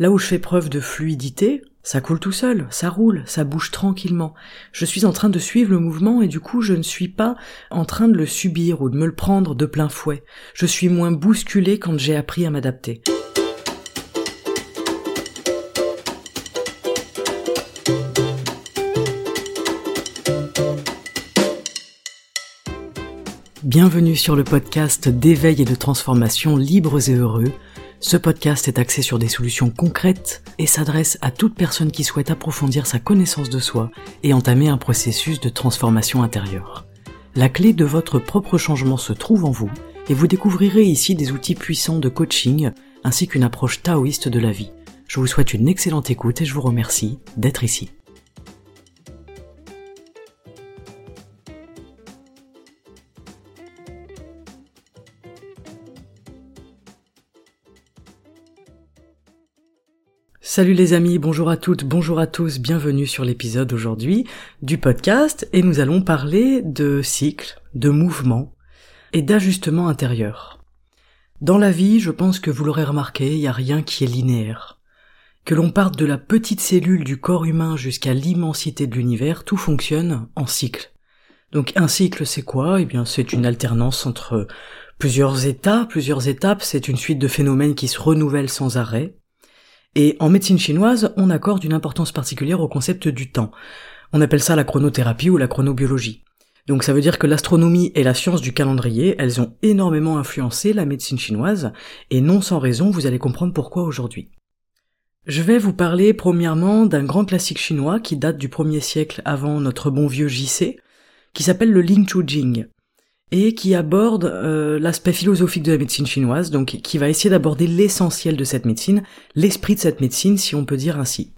Là où je fais preuve de fluidité, ça coule tout seul, ça roule, ça bouge tranquillement. Je suis en train de suivre le mouvement et du coup je ne suis pas en train de le subir ou de me le prendre de plein fouet. Je suis moins bousculé quand j'ai appris à m'adapter. Bienvenue sur le podcast d'éveil et de transformation libres et heureux ce podcast est axé sur des solutions concrètes et s'adresse à toute personne qui souhaite approfondir sa connaissance de soi et entamer un processus de transformation intérieure. La clé de votre propre changement se trouve en vous et vous découvrirez ici des outils puissants de coaching ainsi qu'une approche taoïste de la vie. Je vous souhaite une excellente écoute et je vous remercie d'être ici. Salut les amis, bonjour à toutes, bonjour à tous, bienvenue sur l'épisode aujourd'hui du podcast et nous allons parler de cycle, de mouvement et d'ajustement intérieur. Dans la vie, je pense que vous l'aurez remarqué, il n'y a rien qui est linéaire. Que l'on parte de la petite cellule du corps humain jusqu'à l'immensité de l'univers, tout fonctionne en cycle. Donc un cycle c'est quoi? Eh bien c'est une alternance entre plusieurs états, plusieurs étapes, c'est une suite de phénomènes qui se renouvellent sans arrêt. Et en médecine chinoise, on accorde une importance particulière au concept du temps. On appelle ça la chronothérapie ou la chronobiologie. Donc ça veut dire que l'astronomie et la science du calendrier, elles ont énormément influencé la médecine chinoise, et non sans raison, vous allez comprendre pourquoi aujourd'hui. Je vais vous parler premièrement d'un grand classique chinois qui date du 1er siècle avant notre bon vieux JC, qui s'appelle le Ling Chu Jing et qui aborde euh, l'aspect philosophique de la médecine chinoise, donc qui va essayer d'aborder l'essentiel de cette médecine, l'esprit de cette médecine, si on peut dire ainsi.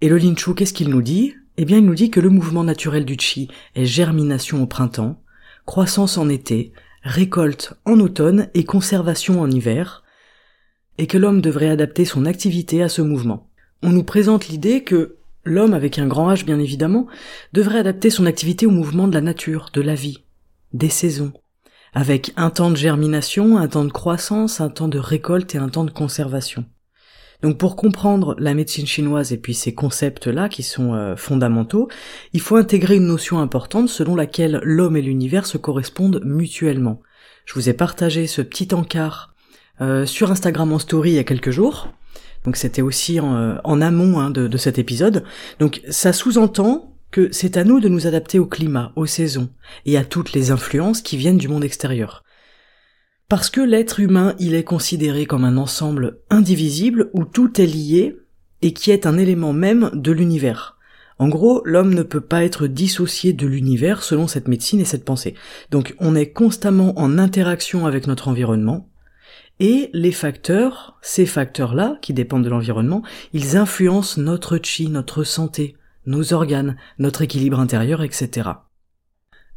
Et le Lin Chu, qu'est-ce qu'il nous dit? Eh bien, il nous dit que le mouvement naturel du Qi est germination au printemps, croissance en été, récolte en automne et conservation en hiver, et que l'homme devrait adapter son activité à ce mouvement. On nous présente l'idée que l'homme, avec un grand H bien évidemment, devrait adapter son activité au mouvement de la nature, de la vie, des saisons, avec un temps de germination, un temps de croissance, un temps de récolte et un temps de conservation. Donc pour comprendre la médecine chinoise et puis ces concepts-là qui sont euh, fondamentaux, il faut intégrer une notion importante selon laquelle l'homme et l'univers se correspondent mutuellement. Je vous ai partagé ce petit encart euh, sur Instagram en story il y a quelques jours. Donc c'était aussi en, euh, amont hein, de cet épisode. Donc ça sous-entend que c'est à nous de nous adapter au climat, aux saisons, et à toutes les influences qui viennent du monde extérieur. Parce que l'être humain, il est considéré comme un ensemble indivisible où tout est lié et qui est un élément même de l'univers. En gros, l'homme ne peut pas être dissocié de l'univers selon cette médecine et cette pensée. Donc on est constamment en interaction avec notre environnement, et les facteurs, ces facteurs-là, qui dépendent de l'environnement, ils influencent notre chi, notre santé, nos organes, notre équilibre intérieur, etc.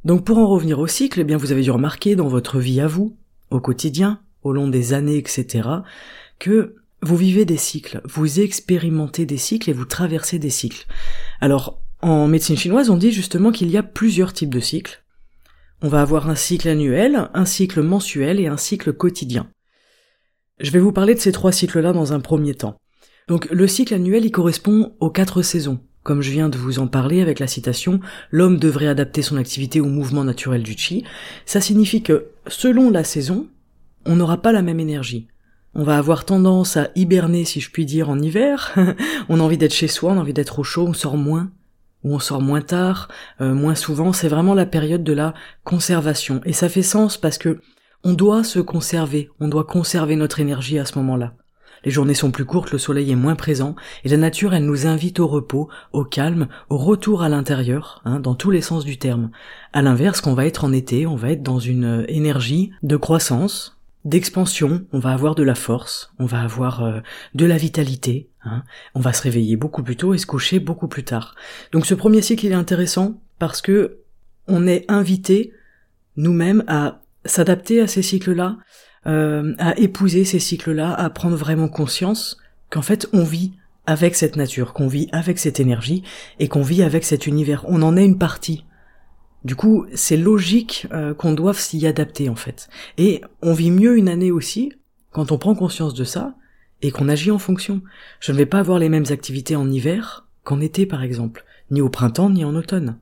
Donc pour en revenir au cycle, eh bien vous avez dû remarquer dans votre vie à vous, au quotidien, au long des années, etc., que vous vivez des cycles, vous expérimentez des cycles et vous traversez des cycles. Alors, en médecine chinoise, on dit justement qu'il y a plusieurs types de cycles. On va avoir un cycle annuel, un cycle mensuel et un cycle quotidien. Je vais vous parler de ces trois cycles-là dans un premier temps. Donc le cycle annuel, il correspond aux quatre saisons, comme je viens de vous en parler avec la citation L'homme devrait adapter son activité au mouvement naturel du chi, ça signifie que, selon la saison, on n'aura pas la même énergie. On va avoir tendance à hiberner, si je puis dire, en hiver. on a envie d'être chez soi, on a envie d'être au chaud, on sort moins, ou on sort moins tard, euh, moins souvent. C'est vraiment la période de la conservation. Et ça fait sens parce que on doit se conserver, on doit conserver notre énergie à ce moment-là. Les journées sont plus courtes, le soleil est moins présent, et la nature, elle nous invite au repos, au calme, au retour à l'intérieur, hein, dans tous les sens du terme. À l'inverse, qu'on va être en été, on va être dans une euh, énergie de croissance, d'expansion, on va avoir de la force, on va avoir euh, de la vitalité, hein, on va se réveiller beaucoup plus tôt et se coucher beaucoup plus tard. Donc ce premier cycle, il est intéressant parce que on est invité nous-mêmes à s'adapter à ces cycles-là, euh, à épouser ces cycles-là, à prendre vraiment conscience qu'en fait on vit avec cette nature, qu'on vit avec cette énergie et qu'on vit avec cet univers. On en est une partie. Du coup, c'est logique euh, qu'on doive s'y adapter en fait. Et on vit mieux une année aussi quand on prend conscience de ça et qu'on agit en fonction. Je ne vais pas avoir les mêmes activités en hiver qu'en été par exemple, ni au printemps ni en automne.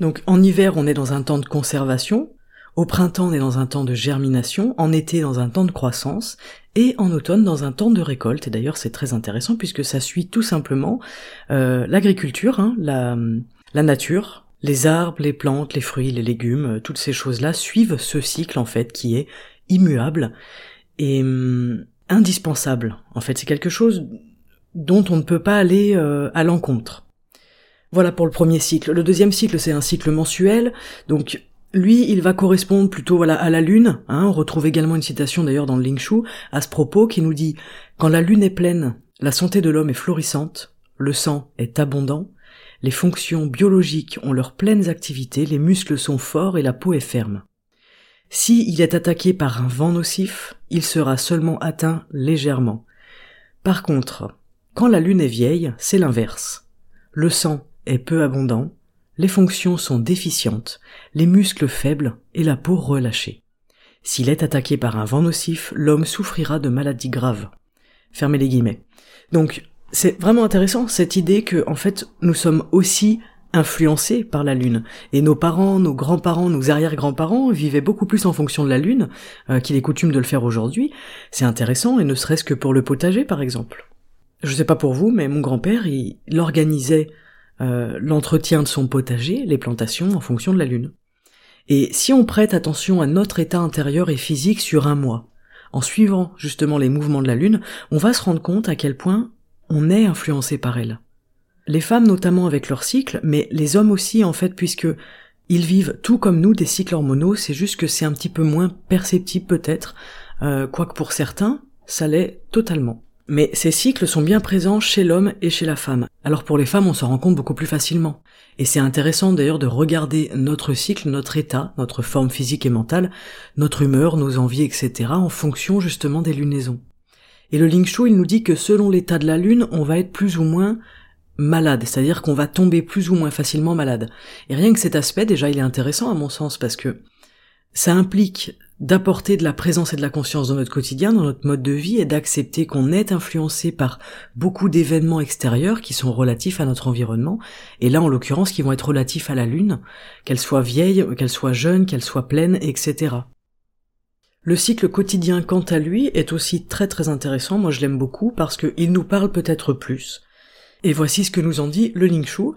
Donc en hiver on est dans un temps de conservation, au printemps on est dans un temps de germination, en été dans un temps de croissance, et en automne dans un temps de récolte. Et d'ailleurs c'est très intéressant puisque ça suit tout simplement euh, l'agriculture, hein, la, nature, les arbres, les plantes, les fruits, les légumes, euh, toutes ces choses-là suivent ce cycle en fait qui est immuable et hum, indispensable. En fait, c'est quelque chose dont on ne peut pas aller euh, à l'encontre. Voilà pour le premier cycle. Le deuxième cycle, c'est un cycle mensuel. Donc lui, il va correspondre plutôt voilà à la lune. Hein. on retrouve également une citation d'ailleurs dans le Ling Shu à ce propos qui nous dit quand la lune est pleine, la santé de l'homme est florissante, le sang est abondant, les fonctions biologiques ont leurs pleines activités, les muscles sont forts et la peau est ferme. Si il est attaqué par un vent nocif, il sera seulement atteint légèrement. Par contre, quand la lune est vieille, c'est l'inverse. Le sang est peu abondant, les fonctions sont déficientes, les muscles faibles et la peau relâchée. S'il est attaqué par un vent nocif, l'homme souffrira de maladies graves. Fermez les guillemets. Donc, c'est vraiment intéressant cette idée que en fait nous sommes aussi influencés par la lune et nos parents, nos grands-parents, nos arrière-grands-parents vivaient beaucoup plus en fonction de la lune euh, qu'il est coutume de le faire aujourd'hui. C'est intéressant et ne serait-ce que pour le potager par exemple. Je sais pas pour vous, mais mon grand-père il, organisait euh, l'entretien de son potager, les plantations en fonction de la lune. Et si on prête attention à notre état intérieur et physique sur un mois, en suivant justement les mouvements de la lune, on va se rendre compte à quel point on est influencé par elle. Les femmes notamment avec leur cycle, mais les hommes aussi en fait puisque ils vivent tout comme nous des cycles hormonaux, c'est juste que c'est un petit peu moins perceptible peut-être, euh, quoique pour certains, ça l'est totalement. Mais ces cycles sont bien présents chez l'homme et chez la femme. Alors pour les femmes, on s'en rend compte beaucoup plus facilement. Et c'est intéressant d'ailleurs de regarder notre cycle, notre état, notre forme physique et mentale, notre humeur, nos envies, etc. en fonction justement des lunaisons. Et le Ling Shu, il nous dit que selon l'état de la lune, on va être plus ou moins malade, c'est-à-dire qu'on va tomber plus ou moins facilement malade. Et rien que cet aspect, déjà, il est intéressant à mon sens, parce que ça implique d'apporter de la présence et de la conscience dans notre quotidien, dans notre mode de vie, et d'accepter qu'on est influencé par beaucoup d'événements extérieurs qui sont relatifs à notre environnement, et là en l'occurrence qui vont être relatifs à la Lune, qu'elle soit vieille, qu'elle soit jeune, qu'elle soit pleine, etc. Le cycle quotidien, quant à lui, est aussi très très intéressant, moi je l'aime beaucoup parce qu'il nous parle peut-être plus. Et voici ce que nous en dit le Ling Shu.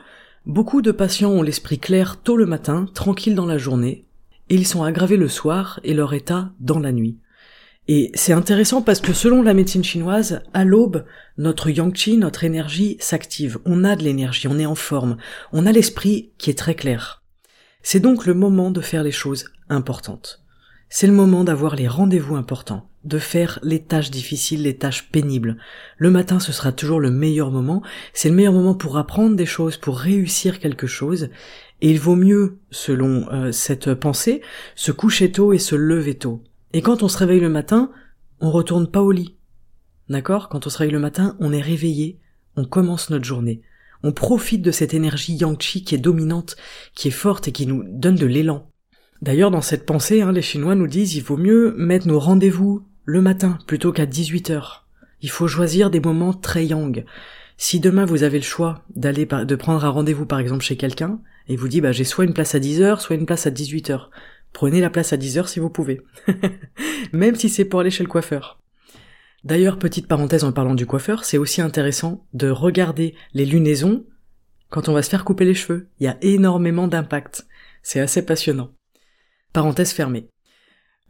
Beaucoup de patients ont l'esprit clair tôt le matin, tranquille dans la journée, ils sont aggravés le soir et leur état dans la nuit. Et c'est intéressant parce que selon la médecine chinoise, à l'aube, notre yang qi, notre énergie s'active. On a de l'énergie, on est en forme, on a l'esprit qui est très clair. C'est donc le moment de faire les choses importantes. C'est le moment d'avoir les rendez-vous importants, de faire les tâches difficiles, les tâches pénibles. Le matin, ce sera toujours le meilleur moment. C'est le meilleur moment pour apprendre des choses, pour réussir quelque chose. Et il vaut mieux, selon euh, cette pensée, se coucher tôt et se lever tôt. Et quand on se réveille le matin, on retourne pas au lit. D'accord? Quand on se réveille le matin, on est réveillé, on commence notre journée. On profite de cette énergie yang qui est dominante, qui est forte et qui nous donne de l'élan. D'ailleurs, dans cette pensée, hein, les Chinois nous disent il vaut mieux mettre nos rendez-vous le matin plutôt qu'à 18h. Il faut choisir des moments très yang. Si demain vous avez le choix d'aller de prendre un rendez-vous par exemple chez quelqu'un et vous dit bah j'ai soit une place à 10h, soit une place à 18h. Prenez la place à 10h si vous pouvez. Même si c'est pour aller chez le coiffeur. D'ailleurs, petite parenthèse en parlant du coiffeur, c'est aussi intéressant de regarder les lunaisons quand on va se faire couper les cheveux. Il y a énormément d'impact. C'est assez passionnant. Parenthèse fermée.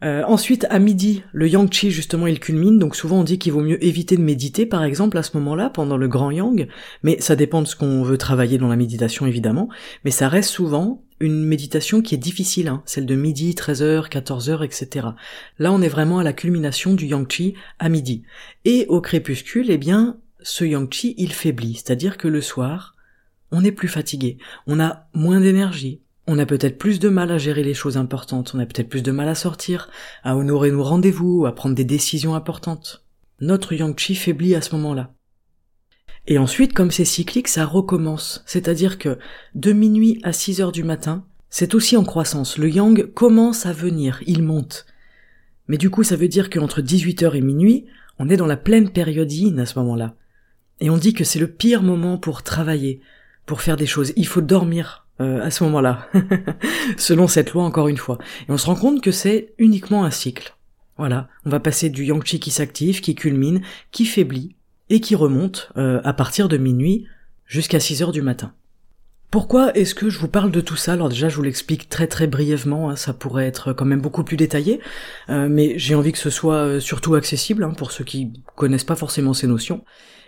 Euh, ensuite, à midi, le yang chi justement il culmine, donc souvent on dit qu'il vaut mieux éviter de méditer par exemple à ce moment-là, pendant le grand yang, mais ça dépend de ce qu'on veut travailler dans la méditation évidemment, mais ça reste souvent une méditation qui est difficile, hein, celle de midi, 13h, 14h, etc. Là on est vraiment à la culmination du yang chi à midi. Et au crépuscule, eh bien, ce yang chi il faiblit, c'est-à-dire que le soir, on est plus fatigué, on a moins d'énergie, on a peut-être plus de mal à gérer les choses importantes, on a peut-être plus de mal à sortir, à honorer nos rendez-vous, à prendre des décisions importantes. Notre yang chi faiblit à ce moment-là. Et ensuite, comme c'est cyclique, ça recommence. C'est-à-dire que de minuit à 6 heures du matin, c'est aussi en croissance. Le yang commence à venir, il monte. Mais du coup, ça veut dire qu'entre 18h et minuit, On est dans la pleine période yin à ce moment-là. Et on dit que c'est le pire moment pour travailler, pour faire des choses. Il faut dormir euh, à ce moment-là, selon cette loi encore une fois. Et on se rend compte que c'est uniquement un cycle. Voilà, on va passer du yang chi qui s'active, qui culmine, qui faiblit, et qui remonte euh, à partir de minuit jusqu'à 6 heures du matin. Pourquoi est-ce que je vous parle de tout ça? Alors déjà, je vous l'explique très très brièvement, hein, ça pourrait être quand même beaucoup plus détaillé, euh, mais j'ai envie que ce soit surtout accessible hein, pour ceux qui connaissent pas forcément ces notions.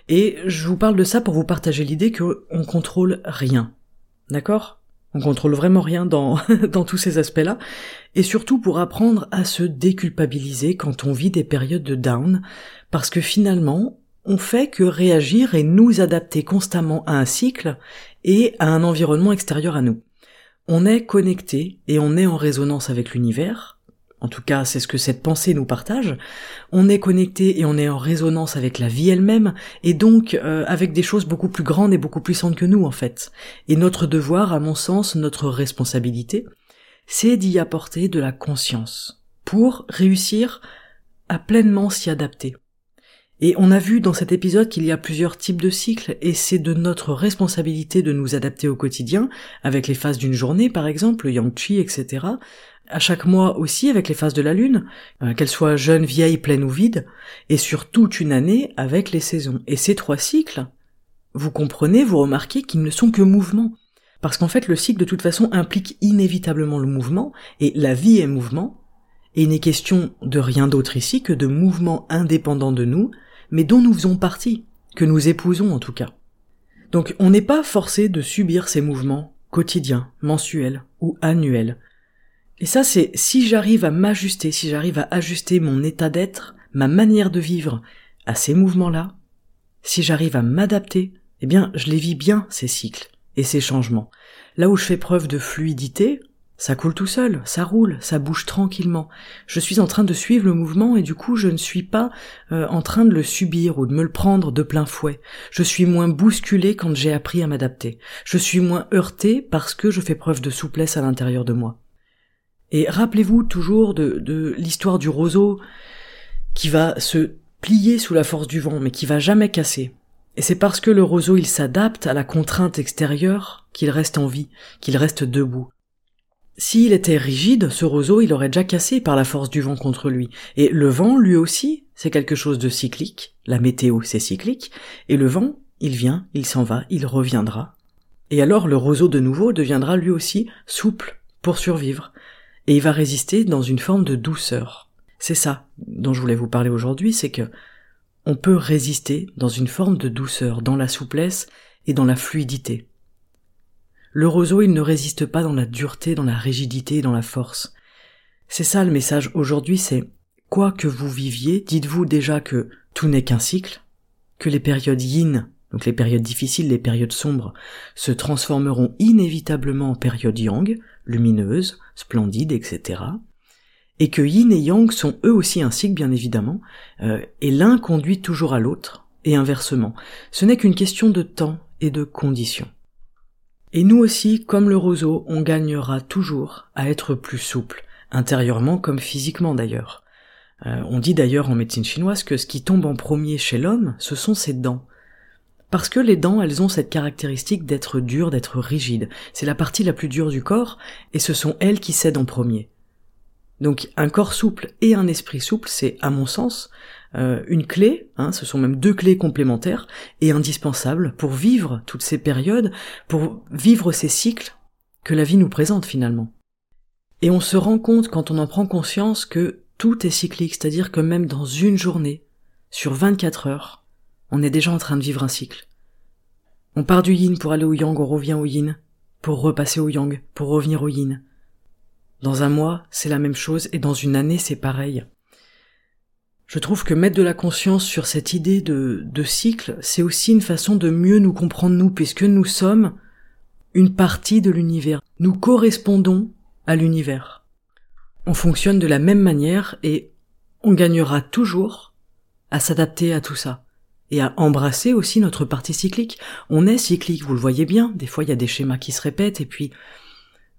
Et je vous parle de ça pour vous partager l'idée qu'on contrôle rien. D'accord? On contrôle vraiment rien dans, dans tous ces aspects-là. Et surtout pour apprendre à se déculpabiliser quand on vit des périodes de down, parce que finalement, on fait que réagir et nous adapter constamment à un cycle et à un environnement extérieur à nous. On est connecté et on est en résonance avec l'univers, en tout cas c'est ce que cette pensée nous partage, on est connecté et on est en résonance avec la vie elle-même, et donc euh, avec des choses beaucoup plus grandes et beaucoup plus puissantes que nous en fait. Et notre devoir, à mon sens, notre responsabilité, c'est d'y apporter de la conscience, pour réussir à pleinement s'y adapter. Et on a vu dans cet épisode qu'il y a plusieurs types de cycles et c'est de notre responsabilité de nous adapter au quotidien, avec les phases d'une journée par exemple, le yang chi, etc. À chaque mois aussi avec les phases de la lune, euh, qu'elles soient jeunes, vieilles, pleines ou vides, et sur toute une année avec les saisons. Et ces trois cycles, vous comprenez, vous remarquez qu'ils ne sont que mouvements. Parce qu'en fait le cycle de toute façon implique inévitablement le mouvement, et la vie est mouvement, et il n'est question de rien d'autre ici que de mouvements indépendants de nous, mais dont nous faisons partie, que nous épousons en tout cas. Donc on n'est pas forcé de subir ces mouvements quotidiens, mensuels ou annuels. Et ça c'est si j'arrive à m'ajuster, si j'arrive à ajuster mon état d'être, ma manière de vivre à ces mouvements-là, si j'arrive à m'adapter, eh bien je les vis bien ces cycles et ces changements. Là où je fais preuve de fluidité, ça coule tout seul, ça roule, ça bouge tranquillement. Je suis en train de suivre le mouvement et du coup je ne suis pas euh, en train de le subir ou de me le prendre de plein fouet. Je suis moins bousculé quand j'ai appris à m'adapter. Je suis moins heurté parce que je fais preuve de souplesse à l'intérieur de moi. Et rappelez-vous toujours de, de l'histoire du roseau qui va se plier sous la force du vent mais qui va jamais casser. Et c'est parce que le roseau il s'adapte à la contrainte extérieure qu'il reste en vie, qu'il reste debout. S'il était rigide, ce roseau, il aurait déjà cassé par la force du vent contre lui. Et le vent, lui aussi, c'est quelque chose de cyclique. La météo, c'est cyclique. Et le vent, il vient, il s'en va, il reviendra. Et alors le roseau de nouveau deviendra lui aussi souple pour survivre. Et il va résister dans une forme de douceur. C'est ça dont je voulais vous parler aujourd'hui, c'est que on peut résister dans une forme de douceur, dans la souplesse et dans la fluidité. Le roseau, il ne résiste pas dans la dureté, dans la rigidité, dans la force. C'est ça le message aujourd'hui, c'est quoi que vous viviez, dites-vous déjà que tout n'est qu'un cycle, que les périodes yin, donc les périodes difficiles, les périodes sombres, se transformeront inévitablement en périodes yang, lumineuses, splendides, etc. Et que yin et yang sont eux aussi un cycle, bien évidemment, euh, et l'un conduit toujours à l'autre, et inversement. Ce n'est qu'une question de temps et de conditions. Et nous aussi, comme le roseau, on gagnera toujours à être plus souple, intérieurement comme physiquement d'ailleurs. Euh, on dit d'ailleurs en médecine chinoise que ce qui tombe en premier chez l'homme, ce sont ses dents. Parce que les dents, elles ont cette caractéristique d'être dures, d'être rigides. C'est la partie la plus dure du corps, et ce sont elles qui cèdent en premier. Donc un corps souple et un esprit souple, c'est, à mon sens, euh, une clé, hein, ce sont même deux clés complémentaires et indispensables pour vivre toutes ces périodes, pour vivre ces cycles que la vie nous présente finalement. Et on se rend compte quand on en prend conscience que tout est cyclique, c'est-à-dire que même dans une journée, sur 24 heures, on est déjà en train de vivre un cycle. On part du yin pour aller au yang, on revient au yin, pour repasser au yang, pour revenir au yin. Dans un mois, c'est la même chose, et dans une année, c'est pareil. Je trouve que mettre de la conscience sur cette idée de, cycle, c'est aussi une façon de mieux nous comprendre nous, puisque nous sommes une partie de l'univers. Nous correspondons à l'univers. On fonctionne de la même manière et on gagnera toujours à s'adapter à tout ça et à embrasser aussi notre partie cyclique. On est cyclique, vous le voyez bien, des fois il y a des schémas qui se répètent et puis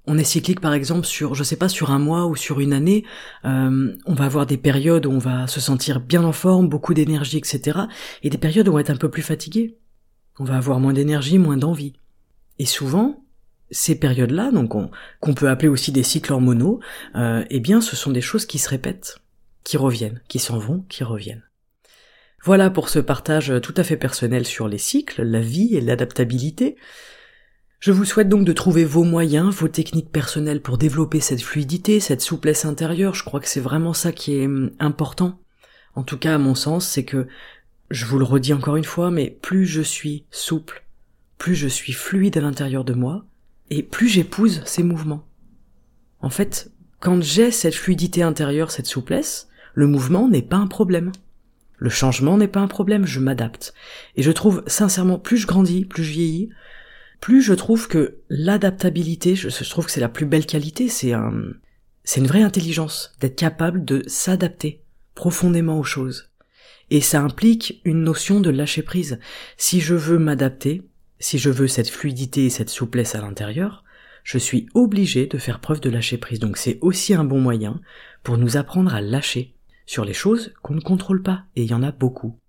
on est cyclique par exemple sur, je sais pas, sur un mois ou sur une année, euh, on va avoir des périodes où on va se sentir bien en forme, beaucoup d'énergie, etc. Et des périodes où on va être un peu plus fatigué. On va avoir moins d'énergie, moins d'envie. Et souvent, ces périodes-là, donc qu'on peut appeler aussi des cycles hormonaux, euh, eh bien, ce sont des choses qui se répètent, qui reviennent, qui s'en vont, qui reviennent. Voilà pour ce partage tout à fait personnel sur les cycles, la vie et l'adaptabilité. Je vous souhaite donc de trouver vos moyens, vos techniques personnelles pour développer cette fluidité, cette souplesse intérieure. Je crois que c'est vraiment ça qui est hum, important. En tout cas, à mon sens, c'est que, je vous le redis encore une fois, mais plus je suis souple, plus je suis fluide à l'intérieur de moi, et plus j'épouse ces mouvements. En fait, quand j'ai cette fluidité intérieure, cette souplesse, le mouvement n'est pas un problème. Le changement n'est pas un problème, je m'adapte. Et je trouve sincèrement, plus je grandis, plus je vieillis, plus je trouve que l'adaptabilité, je, trouve que c'est la plus belle qualité, c'est un, c'est une vraie intelligence d'être capable de s'adapter profondément aux choses. Et ça implique une notion de lâcher prise. Si je veux m'adapter, si je veux cette fluidité et cette souplesse à l'intérieur, je suis obligé de faire preuve de lâcher prise. Donc c'est aussi un bon moyen pour nous apprendre à lâcher sur les choses qu'on ne contrôle pas. Et il y en a beaucoup.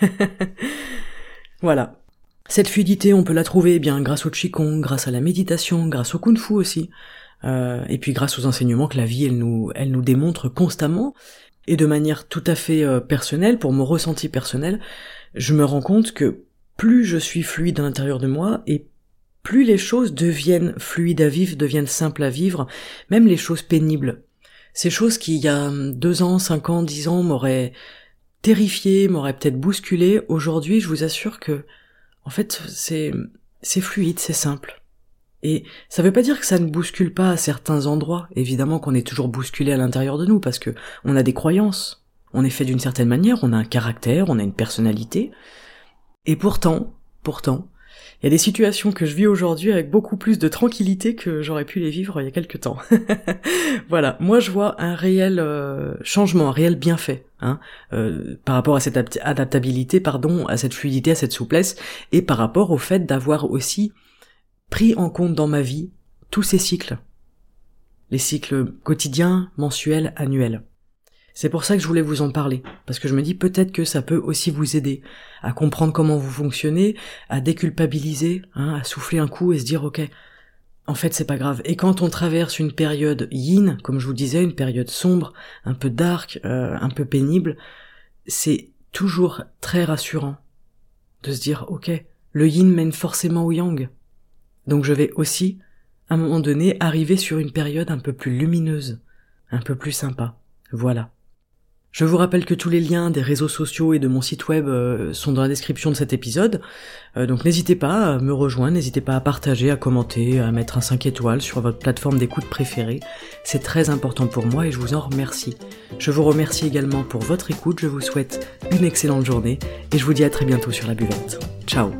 voilà. Cette fluidité, on peut la trouver bien grâce au qigong, grâce à la méditation, grâce au kung fu aussi, euh, et puis grâce aux enseignements que la vie elle nous, elle nous démontre constamment, et de manière tout à fait euh, personnelle, pour mon ressenti personnel, je me rends compte que plus je suis fluide à l'intérieur de moi, et plus les choses deviennent fluides à vivre, deviennent simples à vivre, même les choses pénibles. Ces choses qui, il y a deux ans, cinq ans, dix ans, m'auraient terrifié, m'auraient peut-être bousculé, aujourd'hui, je vous assure que en fait, c'est, fluide, c'est simple. Et ça veut pas dire que ça ne bouscule pas à certains endroits. Évidemment qu'on est toujours bousculé à l'intérieur de nous parce que on a des croyances. On est fait d'une certaine manière, on a un caractère, on a une personnalité. Et pourtant, pourtant, il y a des situations que je vis aujourd'hui avec beaucoup plus de tranquillité que j'aurais pu les vivre il y a quelque temps. voilà, moi je vois un réel euh, changement, un réel bienfait hein, euh, par rapport à cette adaptabilité, pardon, à cette fluidité, à cette souplesse, et par rapport au fait d'avoir aussi pris en compte dans ma vie tous ces cycles, les cycles quotidiens, mensuels, annuels. C'est pour ça que je voulais vous en parler, parce que je me dis peut-être que ça peut aussi vous aider à comprendre comment vous fonctionnez, à déculpabiliser, hein, à souffler un coup et se dire ok, en fait c'est pas grave. Et quand on traverse une période yin, comme je vous disais, une période sombre, un peu dark, euh, un peu pénible, c'est toujours très rassurant de se dire ok, le yin mène forcément au yang. Donc je vais aussi, à un moment donné, arriver sur une période un peu plus lumineuse, un peu plus sympa. Voilà. Je vous rappelle que tous les liens des réseaux sociaux et de mon site web euh, sont dans la description de cet épisode, euh, donc n'hésitez pas à me rejoindre, n'hésitez pas à partager, à commenter, à mettre un 5 étoiles sur votre plateforme d'écoute préférée, c'est très important pour moi et je vous en remercie. Je vous remercie également pour votre écoute, je vous souhaite une excellente journée et je vous dis à très bientôt sur la buvette. Ciao